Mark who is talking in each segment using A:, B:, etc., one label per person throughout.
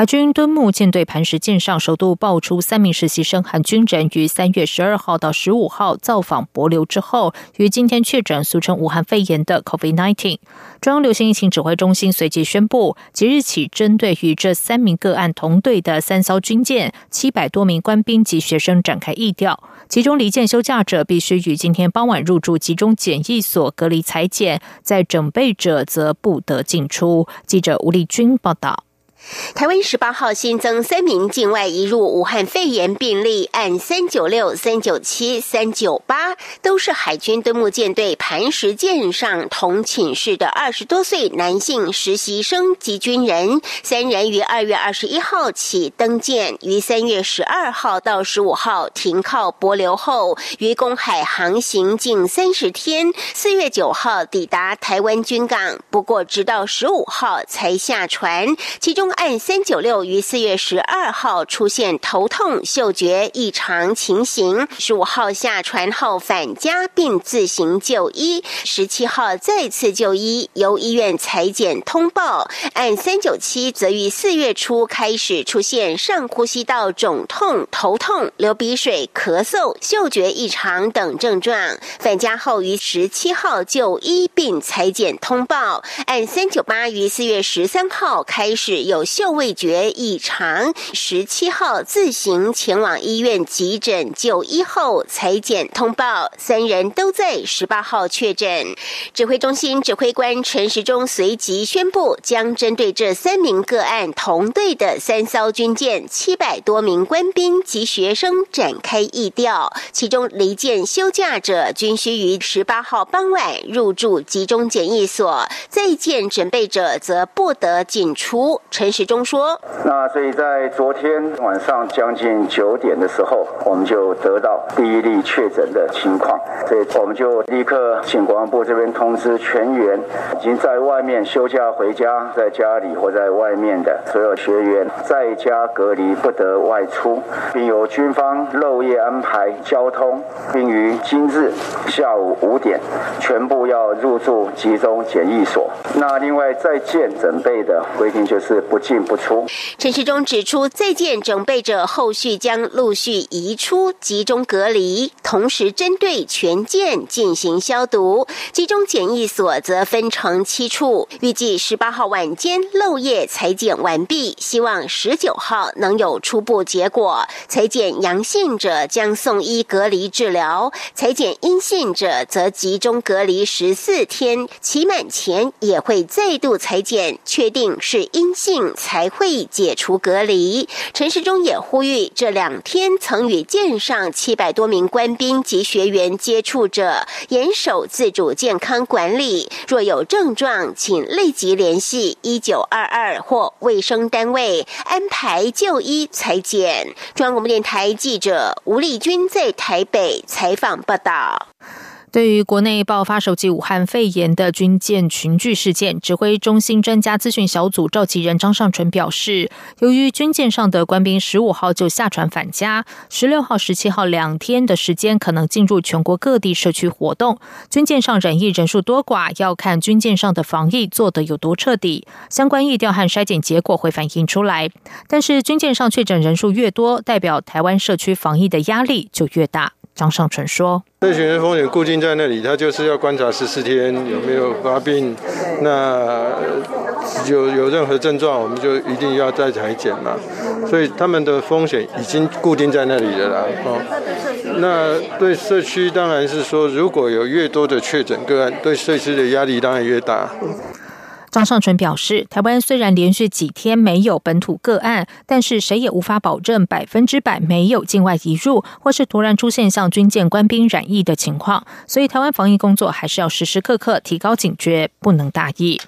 A: 海军敦睦舰队磐石舰上首度爆出三名实习生和军人于三月十二号到十五号造访博流之后，于今天确诊俗称武汉肺炎的 COVID-19。中央流行疫情指挥中心随即宣布，即日起针对与这三名个案同队的三艘军舰、七百多名官兵及学生展开疫调，其中离舰休假者必须于今天傍晚入住集中检疫所隔离裁剪，在整备者则不得进出。记者吴丽君报道。
B: 台湾十八号新增三名境外移入武汉肺炎病例，按三九六、三九七、三九八，都是海军敦睦舰队磐石舰上同寝室的二十多岁男性实习生及军人。三人于二月二十一号起登舰，于三月十二号到十五号停靠泊流后，于公海航行近三十天，四月九号抵达台湾军港，不过直到十五号才下船，其中。按三九六于四月十二号出现头痛、嗅觉异常情形，十五号下船后返家并自行就医，十七号再次就医，由医院裁剪通报。按三九七则于四月初开始出现上呼吸道肿痛、头痛、流鼻水、咳嗽、嗅觉异常等症状，返家后于十七号就医并裁剪通报。按三九八于四月十三号开始有。嗅味觉异常，十七号自行前往医院急诊就医后裁剪通报，三人都在十八号确诊。指挥中心指挥官陈时中随即宣布，将针对这三名个案同队的三艘军舰、七百多名官兵及学生展开疫调，其中离舰休假者均需于十八号傍晚入住集中检疫所，在舰准备者则不得进出。陈。其中说，
C: 那所以在昨天晚上将近九点的时候，我们就得到第一例确诊的情况，所以我们就立刻请国防部这边通知全员已经在外面休假回家，在家里或在外面的所有学员在家隔离，不得外出，并由军方漏夜安排交通，并于今日下午五点全部要入住集中检疫所。那另外在建准备的规定就是不。进不出。
B: 陈世忠指出，在建准备者后续将陆续移出集中隔离，同时针对全舰进行消毒。集中检疫所则分成七处，预计十八号晚间漏夜裁剪完毕，希望十九号能有初步结果。裁剪阳性者将送医隔离治疗，裁剪阴性者则集中隔离十四天，期满前也会再度裁剪，确定是阴性。才会解除隔离。陈时中也呼吁，这两天曾与舰上七百多名官兵及学员接触者，严守自主健康管理。若有症状，请立即联系一九二二或卫生单位安排就医裁剪。中央广播电台记者吴丽君在台北采访报道。
A: 对于国内爆发首起武汉肺炎的军舰群聚事件，指挥中心专家咨询小组召集人张尚淳表示，由于军舰上的官兵十五号就下船返家，十六号、十七号两天的时间可能进入全国各地社区活动。军舰上染疫人数多寡，要看军舰上的防疫做得有多彻底，相关疫调和筛检结果会反映出来。但是军舰上确诊人数越多，代表台湾社区防疫的压力就越大。张尚淳说：“
D: 这群人风险固定在那里，他就是要观察十四天有没有发病。那有有任何症状，我们就一定要再裁剪嘛。所以他们的风险已经固定在那里了啦。哦，那对社区当然是说，如果有越多的确诊个案，对社区的压力当然越大。”
A: 张尚淳表示，台湾虽然连续几天没有本土个案，但是谁也无法保证百分之百没有境外移入，或是突然出现像军舰官兵染疫的情况。所以，台湾防疫工作还是要时时刻刻提高警觉，不能大意。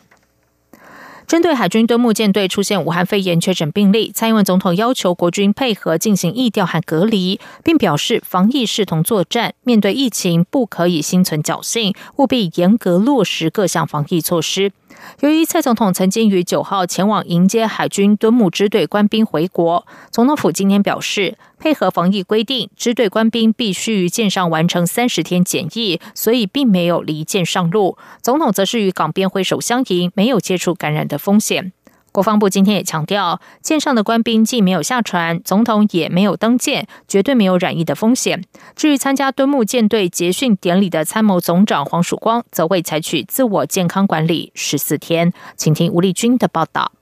A: 针对海军敦睦舰队出现武汉肺炎确诊病例，蔡英文总统要求国军配合进行疫调和隔离，并表示防疫视同作战，面对疫情不可以心存侥幸，务必严格落实各项防疫措施。由于蔡总统曾经于九号前往迎接海军敦睦支队官兵回国，总统府今天表示，配合防疫规定，支队官兵必须于舰上完成三十天检疫，所以并没有离舰上路。总统则是与港边挥手相迎，没有接触感染的风险。国防部今天也强调，舰上的官兵既没有下船，总统也没有登舰，绝对没有染疫的风险。至于参加敦睦舰队结训典礼的参谋总长黄曙光，则会采取自我健康管理十四天。请听吴立军的报道。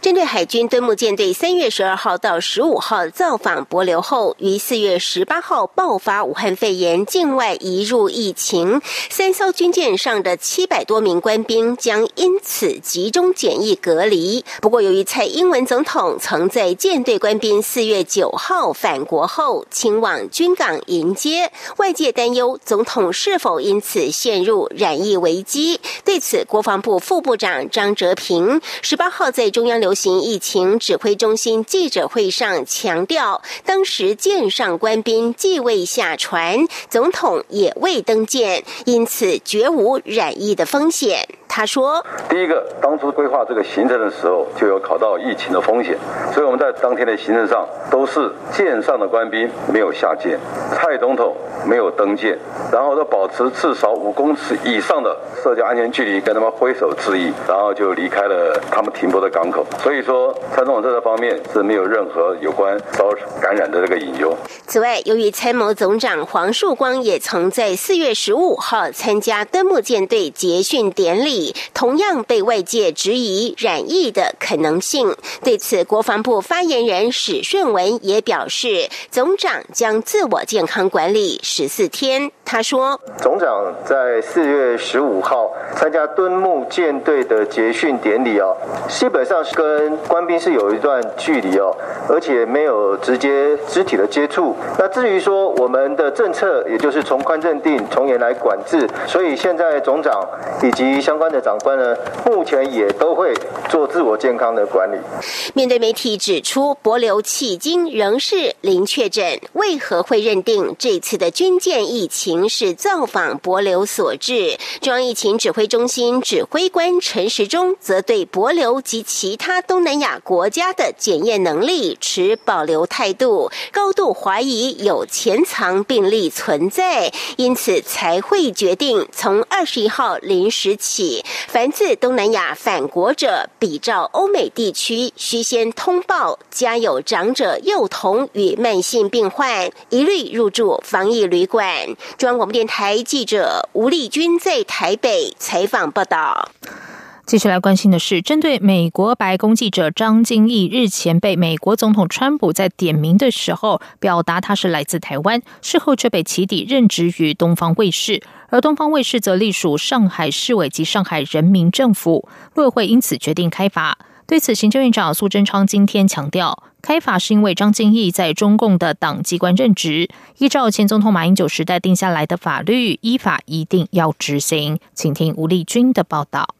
B: 针对海军敦睦舰队三月十二号到十五号造访博流后，于四月十八号爆发武汉肺炎境外移入疫情，三艘军舰上的七百多名官兵将因此集中检疫隔离。不过，由于蔡英文总统曾在舰队官兵四月九号返国后亲往军港迎接，外界担忧总统是否因此陷入染疫危机。对此，国防部副部长张哲平十八号在中央流行疫情指挥中心记者会上强调，当时舰上官兵既未下船，总统也未登舰，因此绝无染疫的风险。他说：“
E: 第一个，当初规划这个行程的时候，就有考到疫情的风险，所以我们在当天的行程上都是舰上的官兵没有下舰，蔡总统没有登舰，然后都保持至少五公尺以上的社交安全距离，跟他们挥手致意，然后就离开了他们停泊的港口。所以说，蔡总统这个方面是没有任何有关遭感染的这个隐忧。
B: 此外，由于参谋总长黄树光也曾在四月十五号参加登陆舰队结训典礼。”同样被外界质疑染疫的可能性。对此，国防部发言人史顺文也表示，总长将自我健康管理十四天。他说：“
F: 总长在四月十五号参加敦睦舰队的结训典礼哦，基本上是跟官兵是有一段距离哦，而且没有直接肢体的接触。那至于说我们的政策，也就是从宽认定，从严来管制，所以现在总长以及相关的长官呢，目前也都会做自我健康的管理。”
B: 面对媒体指出，博流迄今仍是零确诊，为何会认定这次的军舰疫情？是造访博流所致。中央疫情指挥中心指挥官陈时中则对博流及其他东南亚国家的检验能力持保留态度，高度怀疑有潜藏病例存在，因此才会决定从二十一号零时起凡自东南亚返国者，比照欧美地区，需先通报家有长者、幼童与慢性病患，一律入住防疫旅馆。中央广播电台记者吴丽君在台北采访报道。
A: 继续来关心的是，针对美国白宫记者张金义日前被美国总统川普在点名的时候表达他是来自台湾，事后却被起底任职于东方卫视，而东方卫视则隶属上海市委及上海人民政府，陆委会因此决定开罚。对此，行政院长苏贞昌今天强调。开法是因为张敬义在中共的党机关任职，依照前总统马英九时代定下来的法律，依法一定要执行。请听吴立军的报道。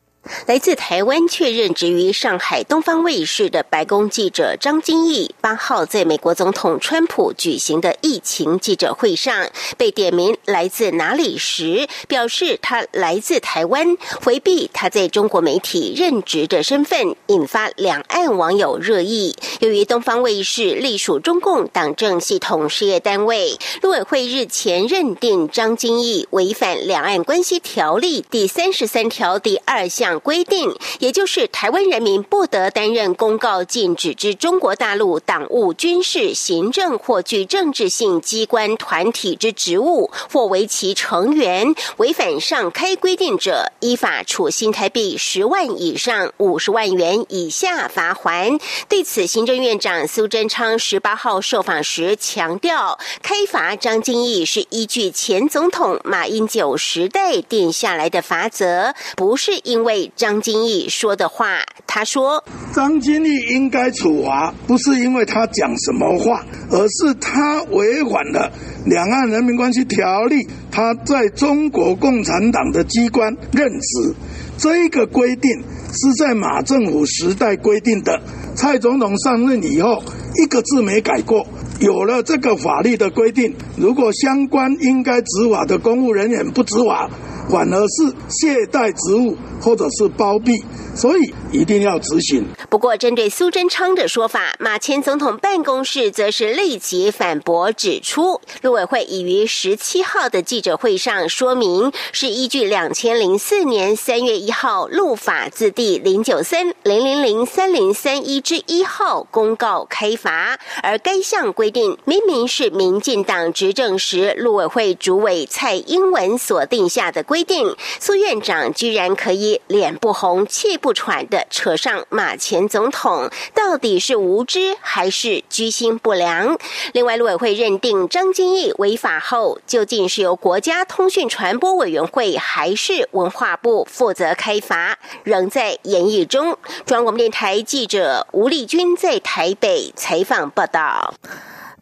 B: 来自台湾却任职于上海东方卫视的白宫记者张金义，八号在美国总统川普举行的疫情记者会上被点名来自哪里时，表示他来自台湾，回避他在中国媒体任职的身份，引发两岸网友热议。由于东方卫视隶属中共党政系统事业单位，陆委会日前认定张金义违反《两岸关系条例》第三十三条第二项。规定，也就是台湾人民不得担任公告禁止之中国大陆党务、军事、行政或具政治性机关团体之职务，或为其成员。违反上开规定者，依法处新台币十万以上五十万元以下罚还。对此，行政院长苏贞昌十八号受访时强调，开罚张金义是依据前总统马英九时代定下来的罚则，不是因为。张金义说的话。他说：“
G: 张金义应该处罚，不是因为他讲什么话，而是他违反了《两岸人民关系条例》，他在中国共产党的机关任职，这一个规定是在马政府时代规定的。蔡总统上任以后，一个字没改过。”有了这个法律的规定，如果相关应该执法的公务人员不执法，反而是懈怠职务或者是包庇。所以一定要执行。
B: 不过，针对苏贞昌的说法，马前总统办公室则是立即反驳，指出陆委会已于十七号的记者会上说明，是依据两千零四年三月一号陆法字第零九三零零零三零三一之一号公告开罚，而该项规定明明是民进党执政时陆委会主委蔡英文所定下的规定，苏院长居然可以脸不红气。不喘的扯上马前总统，到底是无知还是居心不良？另外，陆委会认定张金义违法后，究竟是由国家通讯传播委员会还是文化部负责开罚，仍在演绎中。中央广播电台记者吴丽君在台北采访报道。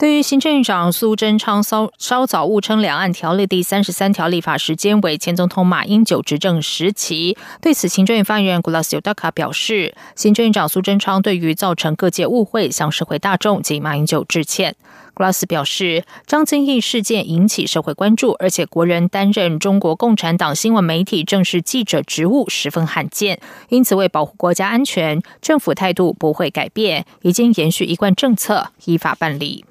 A: 对于行政院长苏贞昌稍稍早误称两岸条例第三十三条立法时间为前总统马英九执政时期，对此行政院发言人古拉斯尤达卡表示，行政院长苏贞昌对于造成各界误会向社会大众及马英九致歉。古拉斯表示，张金义事件引起社会关注，而且国人担任中国共产党新闻媒体正式记者职务十分罕见，因此为保护国家安全，政府态度不会改变，已经延续一贯政策，依法办理。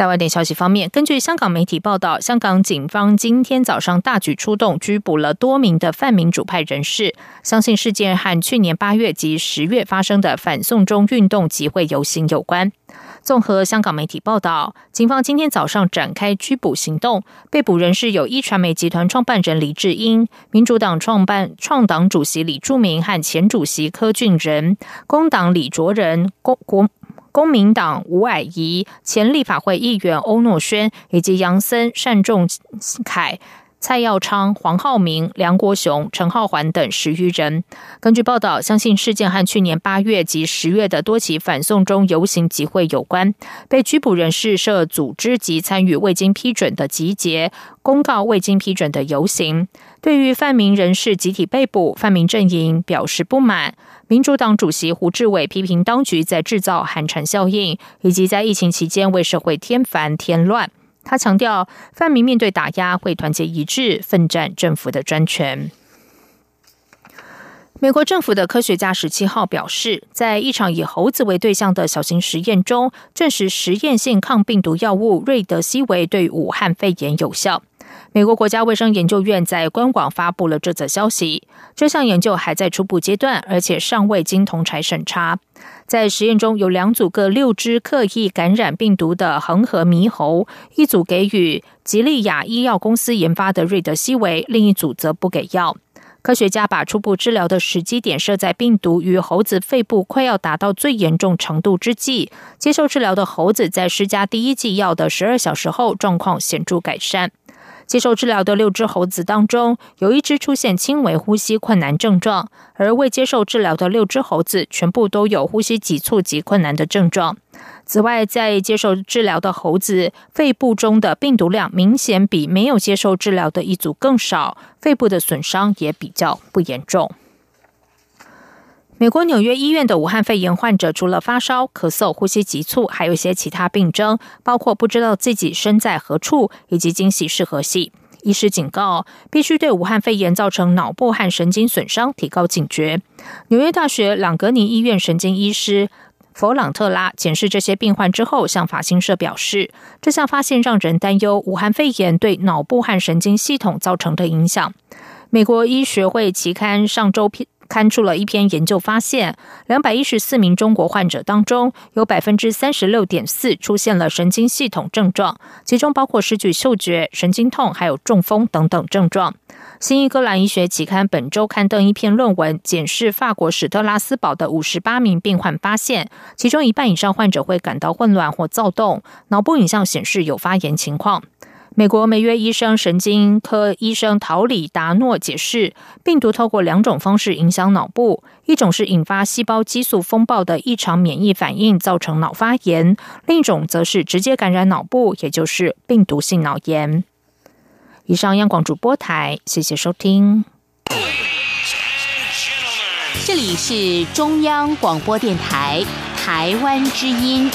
A: 在外电消息方面，根据香港媒体报道，香港警方今天早上大举出动，拘捕了多名的泛民主派人士。相信事件和去年八月及十月发生的反送中运动集会游行有关。综合香港媒体报道，警方今天早上展开拘捕行动，被捕人士有一传媒集团创办人李志英、民主党创办创党主席李柱铭和前主席柯俊仁、工党李卓仁、国国。公民党吴霭仪、前立法会议员欧诺轩以及杨森、单仲凯。蔡耀昌、黄浩明、梁国雄、陈浩环等十余人。根据报道，相信事件和去年八月及十月的多起反送中游行集会有关。被拘捕人士涉组织及参与未经批准的集结、公告未经批准的游行。对于泛民人士集体被捕，泛民阵营表示不满。民主党主席胡志伟批评当局在制造寒蝉效应，以及在疫情期间为社会添烦添乱。他强调，泛民面对打压会团结一致，奋战政府的专权。美国政府的科学家十七号表示，在一场以猴子为对象的小型实验中，证实实验性抗病毒药物瑞德西韦对武汉肺炎有效。美国国家卫生研究院在官网发布了这则消息。这项研究还在初步阶段，而且尚未经同台审查。在实验中有两组各六只刻意感染病毒的恒河猕猴，一组给予吉利亚医药公司研发的瑞德西韦，另一组则不给药。科学家把初步治疗的时机点设在病毒与猴子肺部快要达到最严重程度之际。接受治疗的猴子在施加第一剂药的十二小时后，状况显著改善。接受治疗的六只猴子当中，有一只出现轻微呼吸困难症状，而未接受治疗的六只猴子全部都有呼吸急促及困难的症状。此外，在接受治疗的猴子肺部中的病毒量明显比没有接受治疗的一组更少，肺部的损伤也比较不严重。美国纽约医院的武汉肺炎患者，除了发烧、咳嗽、呼吸急促，还有一些其他病症，包括不知道自己身在何处，以及惊喜是何系。医师警告，必须对武汉肺炎造成脑部和神经损伤提高警觉。纽约大学朗格尼医院神经医师弗朗特拉检视这些病患之后，向法新社表示，这项发现让人担忧武汉肺炎对脑部和神经系统造成的影响。美国医学会期刊上周批。刊出了一篇研究，发现两百一十四名中国患者当中，有百分之三十六点四出现了神经系统症状，其中包括失去嗅觉、神经痛，还有中风等等症状。新英格兰医学期刊本周刊登一篇论文，检视法国史特拉斯堡的五十八名病患，发现其中一半以上患者会感到混乱或躁动，脑部影像显示有发炎情况。美国梅约医生神经科医生陶里达诺解释，病毒透过两种方式影响脑部，一种是引发细胞激素风暴的异常免疫反应，造成脑发炎；另一种则是直接感染脑部，也就是病毒性脑炎。以上央广主播台，谢谢收听。
H: 这里是中央广播电台台湾之音。